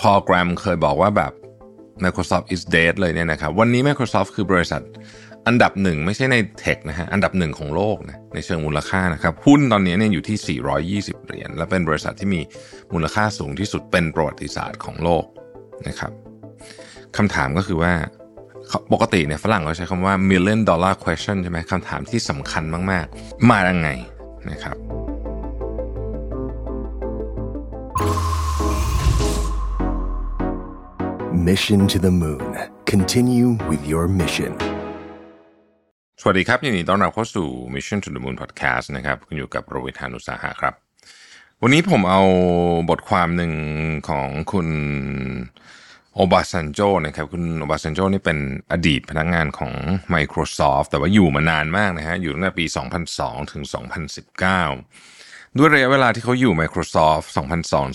พอแกรมเคยบอกว่าแบบ Microsoft is dead เลยเนี่ยนะครับ วันนี้ Microsoft คือบริษัทอันดับหนึ่งไม่ใช่ในเทคนะฮะ อันดับหนึ่งของโลกนะในเชิงมูลค่านะครับ หุ้นตอนนี้เนี่ยอยู่ที่ 420 เหรียญและเป็นบริษัทที่มีมูลค่าสูงที่สุดเป็นประวัติศาสตร์ของโลกนะครับคำถามก็คือว่าปกติเนี่ยฝรั่งเขาใช้คำว่า million dollar question ใช่ไหมคำถามที่สำคัญมาก ๆ มายังไงนะครับ Mission to the Moon. Continue with your mission. สวัสดีครับยินดีต้อนรับเข้าสู่ Mission to the Moon Podcast นะครับคุณอยู่กับรวิศ หาญอุตสาหะครับ วันนี้ผมเอาบทความหนึ่งของคุณโอบาซันโจนะครับคุณโอบาซันโจนี่เป็นอดีตพนักงานของ Microsoft แต่ว่าอยู่มานานมากนะฮะอยู่ตั้งแต่ปี 2002 ถึง 2019 ด้วยระยะเวลาที่เขาอยู่ Microsoft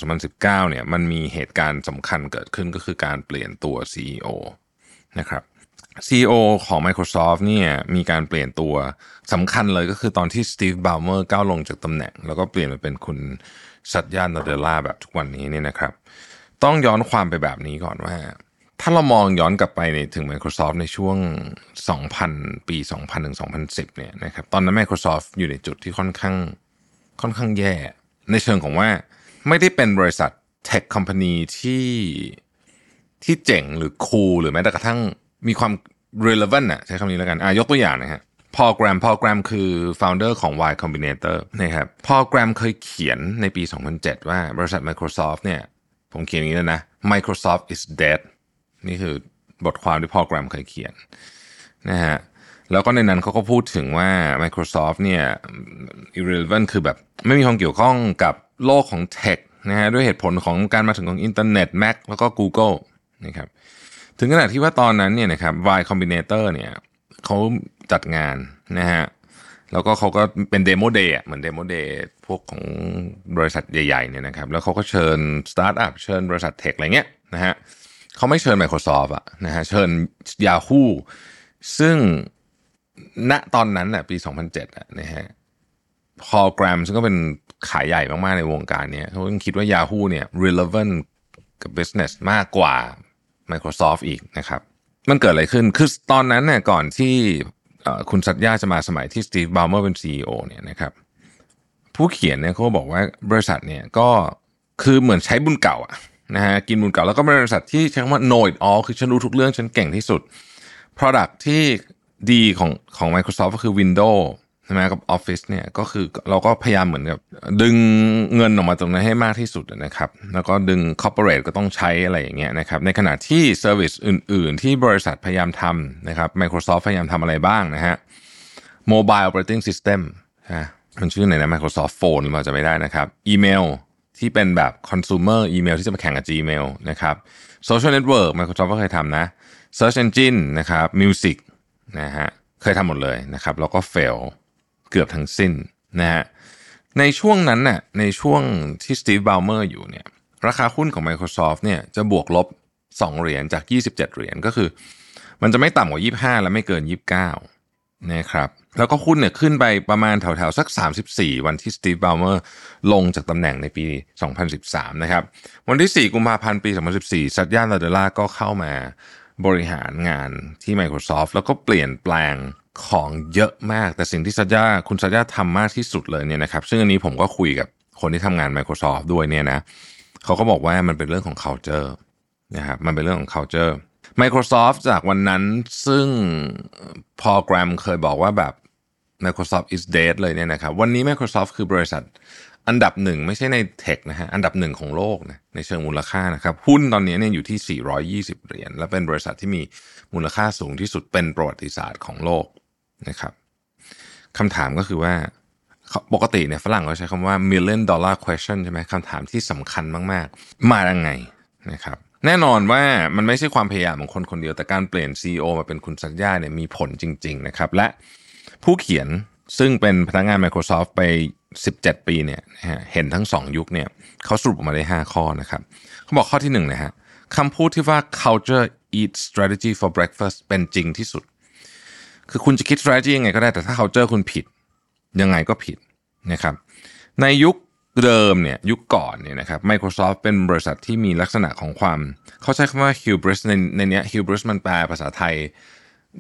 2002-2019เนี่ยมันมีเหตุการณ์สำคัญเกิดขึ้นก็คือการเปลี่ยนตัว CEO นะครับ CEO ของ Microsoft เนี่ยมีการเปลี่ยนตัวสำคัญเลยก็คือตอนที่สตีฟบาวเมอร์ก้าวลงจากตำแหน่ง แล้วก็เปลี่ยนมาเป็นคุณสัตยานาเดล่าแบบทุกวันนี้เนี่ยนะครับ ต้องย้อนความไปแบบนี้ก่อนว่า ถ้าเรามองย้อนกลับไปในถึง Microsoft ในช่วง 2000 ปี 2000ถึง2010 เนี่ยนะครับตอนนั้น Microsoft อยู่ในจุดที่ค่อนข้าง ค่อนข้างแย่ ในเชิงของว่าไม่ได้เป็นบริษัทเทคคอมพานีที่ที่เจ๋งหรือคูลหรือแม้แต่กระทั่งมีความ relevant อะใช้คำนี้แล้วกันอะยกตัวอย่างนะฮะพอแกรมพอแกรมคือ founder ของ Y Combinator นะครับพอแกรมเคยเขียนในปี 2007 ว่าบริษัท Microsoft เนี่ยผมเขียนอย่างนี้เลยนะ Microsoft is dead นี่คือบทความที่พอแกรมเคยเขียนนะฮะ แล้วก็ในนั้นเขาก็พูดถึงว่า Microsoft เนี่ย irrelevant คือแบบไม่มีความเกี่ยวข้องกับโลกของ tech นะฮะด้วยเหตุผลของการมาถึงของอินเทอร์เน็ต Mac แล้วก็ Google นะครับถึงขนาดที่ว่าตอนนั้นเนี่ยนะครับ Y Combinator เนี่ยเขาจัดงานนะฮะแล้วก็เขาก็เป็น demo day เหมือน demo day พวกของบริษัทใหญ่ๆเนี่ยนะครับ แล้วเขาก็เชิญสตาร์ทอัพเชิญบริษัท tech อะไรเงี้ยนะฮะเขาไม่เชิญ Microsoft อะนะฮะเชิญ Yahoo ซึ่ง ณตอนนั้นน่ะปี 2007อะนะฮะพอแกรมซึ่งก็เป็นขายใหญ่มากๆในวงการเนี้ยเขาคิดว่า Yahoo เนี่ย relevant กับ business มากกว่า Microsoft อีกนะครับ มันเกิดอะไรขึ้น คือตอนนั้นเนี่ยก่อนที่คุณสัตยาจะมาสมัยที่สตีฟบาวเมอร์เป็น CEO เนี่ยนะครับ ผู้เขียนเนี่ยเขาบอกว่าบริษัทเนี่ยก็คือเหมือนใช้บุญเก่าอะนะฮะกินบุญเก่าแล้วก็บริษัทที่ใช้คำว่า know it all คือฉันรู้ทุกเรื่องฉันเก่งที่สุด Product ที่ ดีของของ Microsoft ก็คือ Windows ใช่ไหมกับ Office เนี่ยก็คือเราก็พยายามเหมือนกับดึงเงินออกมาตรงนั้นให้มากที่สุดนะครับ แล้วก็ดึง Corporate ก็ต้องใช้อะไรอย่างเงี้ยนะครับ ในขณะที่ Service อื่น ๆ ที่บริษัทพยายามทำนะครับ Microsoft พยายามทำอะไรบ้างนะฮะ Mobile Operating System นะมันชื่อไหนนะ Microsoft Phone หรือเปล่าจะไม่ได้นะครับอีเมลที่เป็นแบบ consumer อีเมลที่จะมาแข่งกับ Gmail นะครับ Social Network Microsoft ก็เคยทำนะ Search Engine นะครับ Music นะฮะเคยทำหมดเลยนะครับแล้วก็ fail เกือบทั้งสิ้นนะฮะในช่วงนั้นน่ะในช่วงที่สตีฟบาวเมอร์อยู่เนี่ยราคาหุ้นของ Microsoft เนี่ยจะบวกลบ 2 เหรียญจาก 27 เหรียญก็คือ มันจะไม่ต่ำกว่า 25 และไม่เกิน 29นะครับแล้วก็หุ้นเนี่ยขึ้นไปประมาณแถวๆ สัก 34 วันที่สตีฟบาวเมอร์ลงจากตำแหน่งในปี 2013 นะครับ วันที่ 4 กุมภาพันธ์ปี 2014 สัตยานาเดล่าก็เข้ามา บริหารงานที่ Microsoft แล้วก็เปลี่ยนแปลงของเยอะมาก แต่สิ่งที่สัญญาคุณสัญญาทำมากที่สุดเลยเนี่ยนะครับซึ่งอันนี้ผมก็คุยกับคนที่ทำงาน Microsoft ด้วยเนี่ยนะเขาก็บอกว่ามันเป็นเรื่องของ culture นะครับมันเป็นเรื่องของ culture Microsoft จากวันนั้นซึ่งพอแกรมเคยบอกว่าแบบ Microsoft is dead เลยเนี่ยนะครับวันนี้ Microsoft คือบริษัท อันดับหนึ่งไม่ใช่ในเทคนะฮะ อันดับหนึ่งของโลกนะในเชิงมูลค่านะครับหุ้นตอนนี้เนี่ยอยู่ที่ 420 เหรียญและเป็นบริษัทที่มีมูลค่าสูงที่สุดเป็นประวัติศาสตร์ของโลกนะครับคำถามก็คือว่าปกติเนี่ยฝรั่งเขาใช้คำว่า million dollar question ใช่ไหมคำถามที่สำคัญมากๆ มายังไงนะครับแน่นอนว่ามันไม่ใช่ความพยายามของคนคนเดียวแต่การเปลี่ยน CEO มาเป็นคุณสัญญาเนี่ยมีผลจริง ๆ นะครับ และผู้เขียนซึ่งเป็นพนักงาน Microsoft ไป 17 ปีเนี่ยเห็นทั้ง 2 ยุคเนี่ยเขาสรุปออกมาได้ 5 ข้อนะครับเขาบอกข้อที่1นะฮะคำพูดที่ว่า culture eat strategy for breakfast เป็นจริงที่สุด คือคุณจะคิด strategy ยังไงก็ได้แต่ถ้า culture คุณผิด ยังไงก็ผิดนะครับในยุคเดิมเนี่ยยุคก่อนเนี่ยนะครับ Microsoft เป็นบริษัทที่มีลักษณะของความ เขาใช้คำว่า hubris ในในเนี้ย hubris มันแปลภาษาไทย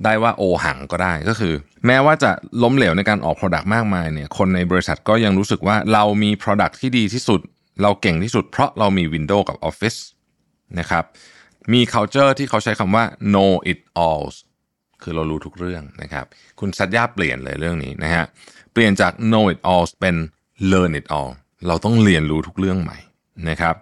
ได้ว่าโอหังก็ได้ก็คือ แม้ว่าจะล้มเหลวในการออก Product มากมายเนี่ยคนในบริษัทก็ยังรู้สึกว่าเรามี Product ที่ดีที่สุด เราเก่งที่สุด เพราะเรามี Windows กับ Office นะครับมี culture ที่เขาใช้คำว่า know it all คือเรารู้ทุกเรื่องนะครับคุณสัญญาเปลี่ยนเลยเรื่องนี้นะฮะเปลี่ยนจาก know it all เป็น learn it all เราต้องเรียนรู้ทุกเรื่องใหม่นะครับ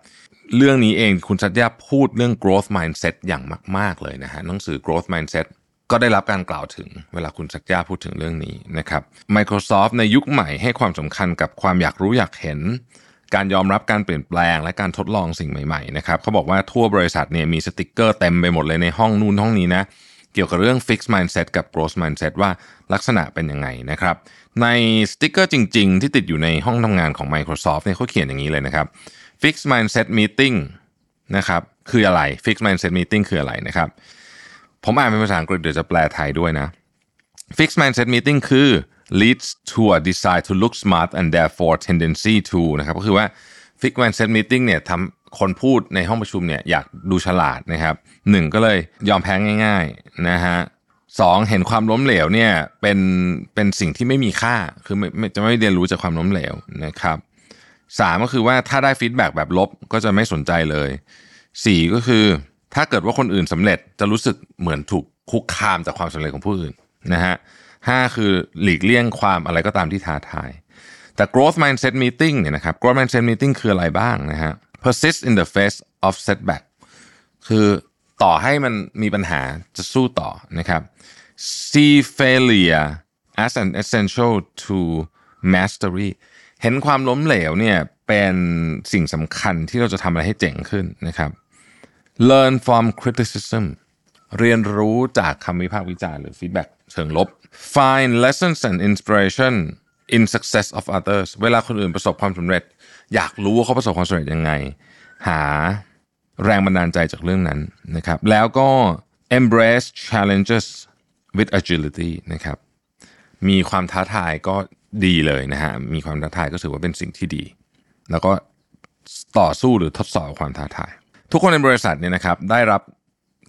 เรื่องนี้เองคุณสัญญาพูดเรื่อง growth mindset อย่างมาก ๆ เลยนะฮะหนังสือ growth mindset ก็ได้รับการกล่าวถึงเวลาคุณสักยาพูดถึงเรื่องนี้นะครับ Microsoft ในยุคใหม่ให้ความสำคัญกับความอยากรู้อยากเห็น การยอมรับการเปลี่ยนแปลงและการทดลองสิ่งใหม่ๆนะครับเขาบอกว่าทั่วบริษัทเนี่ยมีสติกเกอร์เต็มไปหมดเลยในห้องนู่นห้องนี้นะเกี่ยวกับเรื่อง fix mindset กับ growth mindset ว่าลักษณะเป็นยังไงนะครับ ในสติกเกอร์จริง ๆ ที่ติดอยู่ในห้องทำงานของ Microsoft เนี่ยเขาเขียนอย่างนี้เลยนะครับ fix mindset meeting นะครับคืออะไร fix mindset meeting คืออะไรนะครับ ผมอ่านเป็นภาษาอังกฤษเดี๋ยวจะแปลไทยด้วยนะ fix mindset meeting คือ leads to a desire to look smart and therefore tendency to นะครับก็คือว่า fix mindset meeting เนี่ยทำคนพูดในห้องประชุมเนี่ยอยากดูฉลาดนะครับหนึ่งก็เลยยอมแพ้ง่ายๆนะฮะสองเห็นความล้มเหลวเนี่ยเป็นเป็นสิ่งที่ไม่มีค่าคือไม่จะไม่เรียนรู้จากความล้มเหลวนะครับสามก็คือว่าถ้าได้ฟีดแบ็แบบลบก็จะไม่สนใจเลยสี่ก็คือ ถ้าเกิดว่าคนอื่นสำเร็จจะรู้สึกเหมือนถูกคุกคามจากความสำเร็จของผู้อื่นนะฮะห้าคือหลีกเลี่ยงความอะไรก็ตามที่ท้าทาย แต่ growth mindset meeting เนี่ยนะครับ growth mindset meeting คืออะไรบ้างนะฮะ persist in the face of setback คือต่อให้มันมีปัญหาจะสู้ต่อนะครับ see failure as an essential to mastery เห็นความล้มเหลวเนี่ยเป็นสิ่งสำคัญที่เราจะทำอะไรให้เจ๋งขึ้นนะครับ learn from criticism เรียนรู้จากคำวิพากษ์วิจารณ์หรือ feedback เชิงลบ find lessons and inspiration in success of others เวลาคนอื่นประสบความสำเร็จ อยากรู้ว่าเขาประสบความสำเร็จยังไง หาแรงบันดาลใจจากเรื่องนั้นนะครับ แล้วก็ embrace challenges with agility นะครับ มีความท้าทายก็ดีเลยนะฮะ มีความท้าทายก็ถือว่าเป็นสิ่งที่ดี แล้วก็ต่อสู้หรือทดสอบความท้าทาย ทุกคนในบริษัทเนี่ยนะครับได้รับ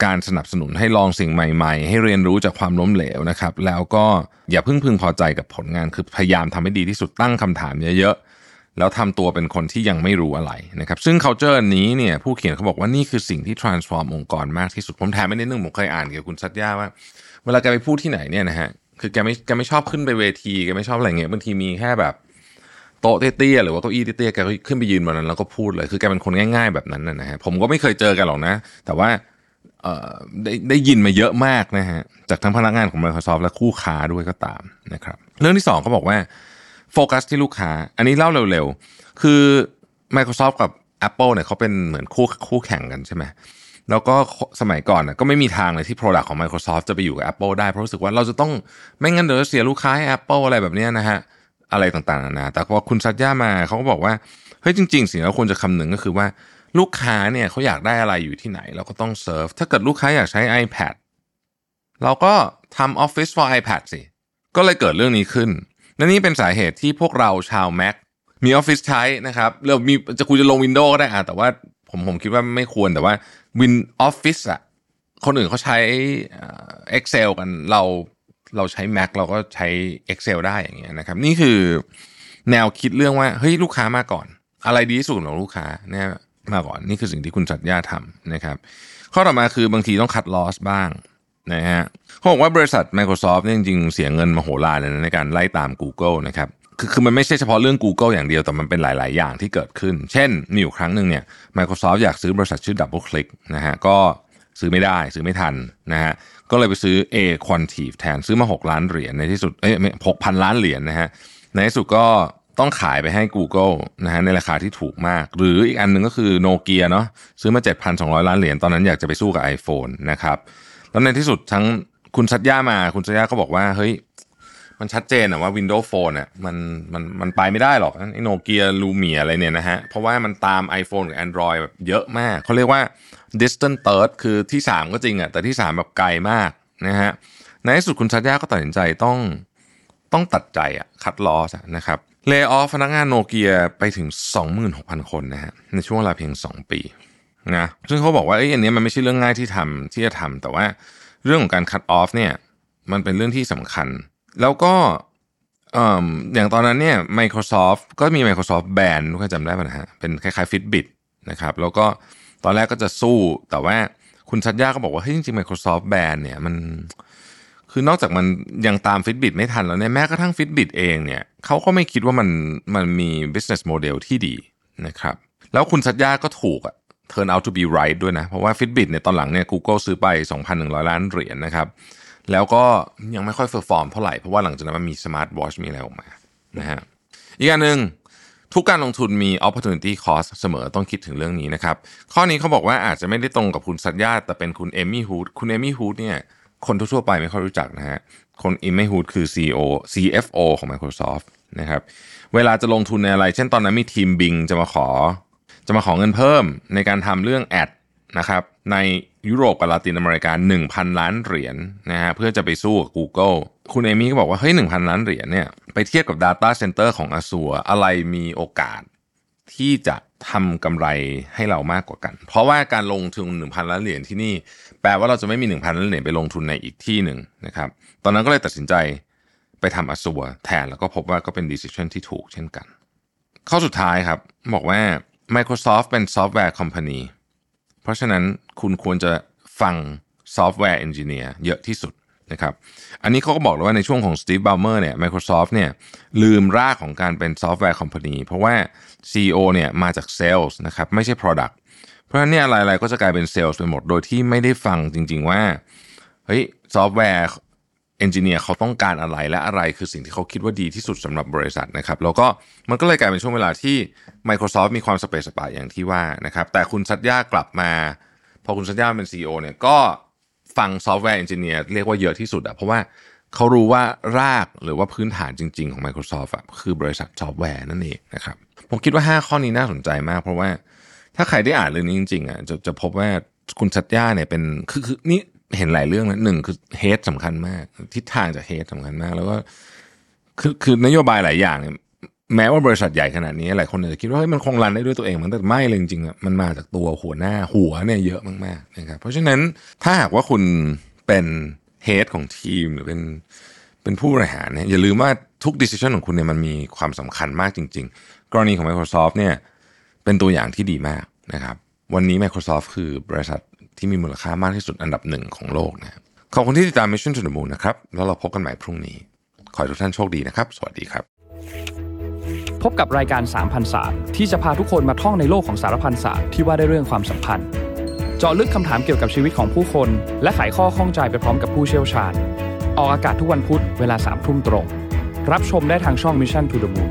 การสนับสนุนให้ลองสิ่งใหม่ๆ ให้เรียนรู้จากความล้มเหลวนะครับ แล้วก็อย่าเพิ่งพึงพอใจกับผลงานคือพยายามทำให้ดีที่สุดตั้งคำถามเยอะๆแล้วทำตัวเป็นคนที่ยังไม่รู้อะไรนะครับ ซึ่ง culture นี้เนี่ยผู้เขียนเขาบอกว่านี่คือสิ่งที่ transform องค์กรมากที่สุดผมแถมไม่นิดนึงผมเคยอ่านเกี่ยวกับคุณซัตยาว่า เวลาแกไปพูดที่ไหนเนี่ยนะฮะคือแกไม่แกไม่ชอบขึ้นไปเวทีแกไม่ชอบอะไรเงี้ยบางทีมีแค่แบบ โต๊ะเตี้ยๆหรือว่าเก้าอี้เตี้ยๆแกก็ขึ้นไปยืนบนนั้นแล้วก็พูดเลยคือแกเป็นคนง่าย ๆแบบนั้นนะฮะผมก็ไม่เคยเจอกันหรอกนะ แต่ว่าได้ได้ยินมาเยอะมากนะฮะจากทั้งพนักงานของ Microsoft และคู่ค้าด้วยก็ตามนะครับเรื่องที่2เขาบอกว่าโฟกัสที่ลูกค้า อันนี้เล่าเร็วๆ คือ Microsoft กับ Apple เนี่ยเขาเป็นเหมือนคู่คู่แข่งกันใช่ไหมแล้วก็สมัยก่อนนะก็ไม่มีทางเลยที่ Product ของ Microsoft จะไปอยู่กับ Apple ได้เพราะรู้สึกว่าเราจะต้องไม่งั้นเดี๋ยวเสียลูกค้าให้ Apple อะไรแบบนี้นะฮะ อะไรต่างๆนะแต่พอคุณซัตย่ามาเขาก็บอกว่าเฮ้ยจริง ๆ สิ่งที่เราควรจะคำนึงก็คือว่าลูกค้าเนี่ยเขาอยากได้อะไรอยู่ที่ไหน เราก็ต้องเซิร์ฟถ้าเกิดลูกค้าอยากใช้ iPad เราก็ทำ Office for iPad สิ ก็เลยเกิดเรื่องนี้ขึ้นและนี่เป็นสาเหตุที่พวกเราชาว Mac มี Office ใช้นะครับเรามีจะคุณจะลง Windows ก็ได้อะแต่ว่าผมผมคิดว่าไม่ควรแต่ว่า Win Office อะคนอื่นเขาใช้ Excel กันเรา เราใช้ Mac เราก็ใช้ Excel ได้อย่างเงี้ยนะครับ นี่คือแนวคิดเรื่องว่าเฮ้ยลูกค้ามาก่อน อะไรดีที่สุดของลูกค้าเนี่ยมาก่อนนี่คือสิ่งที่คุณจัดย่าทำนะครับ ข้อต่อมาคือบางทีต้องคัดลอสบ้างนะฮะเขาบอกว่าบริษัท Microsoft เนี่ยจริงๆ เสียเงินมโหฬารเลยนะในการไล่ตาม Google นะครับคือคือมันไม่ใช่เฉพาะเรื่อง Google อย่างเดียวแต่มันเป็นหลาย ๆ อย่างที่เกิดขึ้น เช่น มีอยู่ครั้งหนึ่งเนี่ย Microsoft อยากซื้อบริษัทชื่อ DoubleClick นะฮะก็ ซื้อไม่ได้ซื้อไม่ทันนะฮะก็เลยไปซื้อ A Quantive แทนซื้อมา 6 ล้านเหรียญในที่สุดเอ้ยหกพันล้านเหรียญนะฮะในที่สุดก็ต้องขายไปให้ Google นะฮะในราคาที่ถูกมาก หรืออีกอันหนึ่งก็คือโนเกียเนาะซื้อมา 7,200 ล้านเหรียญตอนนั้นอยากจะไปสู้กับ iPhone นะครับแล้วในที่สุดทั้งคุณชัดย่ามาคุณชัดย่าก็บอกว่าเฮ้ย มันชัดเจนอะว่า Windows Phone อะมันมันมันไปไม่ได้หรอกไอโนเกียลูเมียอะไรเนี่ยนะฮะ เพราะว่ามันตาม iPhone กับ Android แบบเยอะมาก เขาเรียกว่า distant third คือที่ 3 ก็จริงอะแต่ที่ 3 แบบไกลมากนะฮะ ในที่สุดคุณชัดย่าก็ตัดสินใจต้องต้องตัดใจอะคัดลอสนะครับเลิกออฟพนักงานโนเกียไปถึง 26,000 คนนะฮะ ในช่วงเวลาเพียง 2 ปีนะซึ่งเขาบอกว่าไอ้อันนี้มันไม่ใช่เรื่องง่ายที่ทำที่จะทำแต่ว่าเรื่องของการคัดออฟเนี่ยมันเป็นเรื่องที่สำคัญ แล้วก็อย่างตอนนั้นเนี่ย Microsoft ก็มี Microsoft Band ทุกคนจำได้ป่ะนะฮะ เป็นคล้ายๆ Fitbit นะครับ แล้วก็ตอนแรกก็จะสู้ แต่ว่าคุณสัตยาก็บอกว่าเฮ้ยจริงๆ Microsoft Band เนี่ยมัน คือนอกจากมันยังตาม Fitbit ไม่ทันแล้วเนี่ย แม้กระทั่ง Fitbit เองเนี่ยเขาก็ไม่คิดว่ามันมันมี business model ที่ดีนะครับ แล้วคุณสัตยาก็ถูกอะ turn out to be right ด้วยนะ เพราะว่า Fitbit เนี่ยตอนหลังเนี่ย Google ซื้อไป 2,100 ล้านเหรียญนะครับ แล้วก็ยังไม่ค่อย perform เท่าไหร่เพราะว่าหลังจากนั้นมันมีสมาร์ทวอชมีอะไรออกมานะฮะอีกอันหนึ่งทุกการลงทุนมี opportunity cost เสมอต้องคิดถึงเรื่องนี้นะครับ ข้อนี้เขาบอกว่าอาจจะไม่ได้ตรงกับคุณสัญญาแต่เป็นคุณเอมี่ฮูดคุณเอมี่ฮูดเนี่ยคนทั่วไปไม่ค่อยรู้จักนะฮะคนเอมี่ฮูดคือ CEO CFO ของ Microsoft นะครับเวลาจะลงทุนในอะไร เช่นตอนนั้นมีทีมบิงจะมาขอ จะมาขอเงินเพิ่มในการทำเรื่องแอด นะครับในยุโรปกับลาตินอเมริกา 1,000 ล้านเหรียญนนะฮะเพื่อจะไปสู้กับ Google คุณเอมี่ก็บอกว่าเฮ้ย 1,000 ล้านเหรียญเนี่ยไปเทียบกับ Data Center ของ Azure อะไรมีโอกาสที่จะทำกำไรให้เรามากกว่ากัน เพราะว่าการลงทุน 1,000 ล้านเหรียญที่นี่แปลว่าเราจะไม่มี 1,000 ล้านเหรียญไปลงทุนในอีกที่หนึ่งนะครับตอนนั้นก็เลยตัดสินใจไปทำ Azure แทนแล้วก็พบว่าก็เป็น decision ที่ถูกเช่นกัน ข้อสุดท้ายครับ บอกว่า Microsoft เป็นซอฟต์แวร์คอมพานี เพราะฉะนั้นคุณควรจะฟัง software engineer เยอะที่สุดนะครับอันนี้เขาก็บอกเลยว่าในช่วงของสตีฟบัลเมอร์เนี่ย Microsoft เนี่ยลืมรากของการเป็น software company เพราะว่า CEO เนี่ยมาจากเซลล์นะครับไม่ใช่ Product เพราะฉะนั้นเนี่ยอะไรๆก็จะกลายเป็นเซลล์ไปหมดโดยที่ไม่ได้ฟังจริง ๆ ว่าเฮ้ย software engineer เขาต้องการอะไรและอะไรคือสิ่งที่เขาคิดว่าดีที่สุดสำหรับบริษัทนะครับแล้วก็มันก็เลยกลายเป็นช่วงเวลาที่ Microsoft มีความสเปซสปายอย่างที่ว่านะครับแต่คุณสัตยากลับมา พอคุณสัตยาเป็น CEO เนี่ยก็ฟัง software engineer เรียกว่าเยอะที่สุดอะเพราะว่าเขารู้ว่ารากหรือว่าพื้นฐานจริง ๆ ของ Microsoft อะคือบริษัทซอฟต์แวร์นั่นเองนะครับผมคิดว่า 5 ข้อนี้น่าสนใจมาก เพราะว่าถ้าใครได้อ่านเรื่องนี้จริงๆอะจะจะพบว่าคุณสัตยาเนี่ยเป็นคือคือนี่ เห็นหลายเรื่องนะหนึ่งคือ head สำคัญมาก ทิศทางจาก head สำคัญมาก แล้วก็คือคือนโยบายหลายอย่างเนี่ยแม้ว่าบริษัทใหญ่ขนาดนี้หลายคนอาจจะคิดว่ามันคง run ได้ด้วยตัวเองมันแต่ไม่เลยจริงๆอะมันมาจากตัวหัวหน้าหัวเนี่ยเยอะมากๆนะครับเพราะฉะนั้นถ้าหากว่าคุณเป็น head ของทีมหรือเป็นเป็นผู้บริหารเนี่ยอย่าลืมว่าทุก decision ของคุณเนี่ยมันมีความสำคัญมากจริง ๆ กรณีของ Microsoft เนี่ยเป็นตัวอย่างที่ดีมากนะครับ วันนี้ Microsoft คือบริษัท ที่มีมูลค่ามากที่สุดอันดับหนึ่งของโลกนะขอบคุณที่ติดตาม Mission to the Moon นะครับ แล้วเราพบกันใหม่พรุ่งนี้ ขอให้ทุกท่านโชคดีนะครับ สวัสดีครับ พบกับรายการสารพันศาสตร์ที่จะพาทุกคนมาท่องในโลกของสารพันศาสตร์ที่ว่าได้เรื่องความสัมพันธ์ เจาะลึกคำถามเกี่ยวกับชีวิตของผู้คน และไขข้อข้องใจไปพร้อมกับผู้เชี่ยวชาญ ออกอากาศทุกวันพุธเวลาสามทุ่มตรง รับชมได้ทางช่อง Mission to the Moon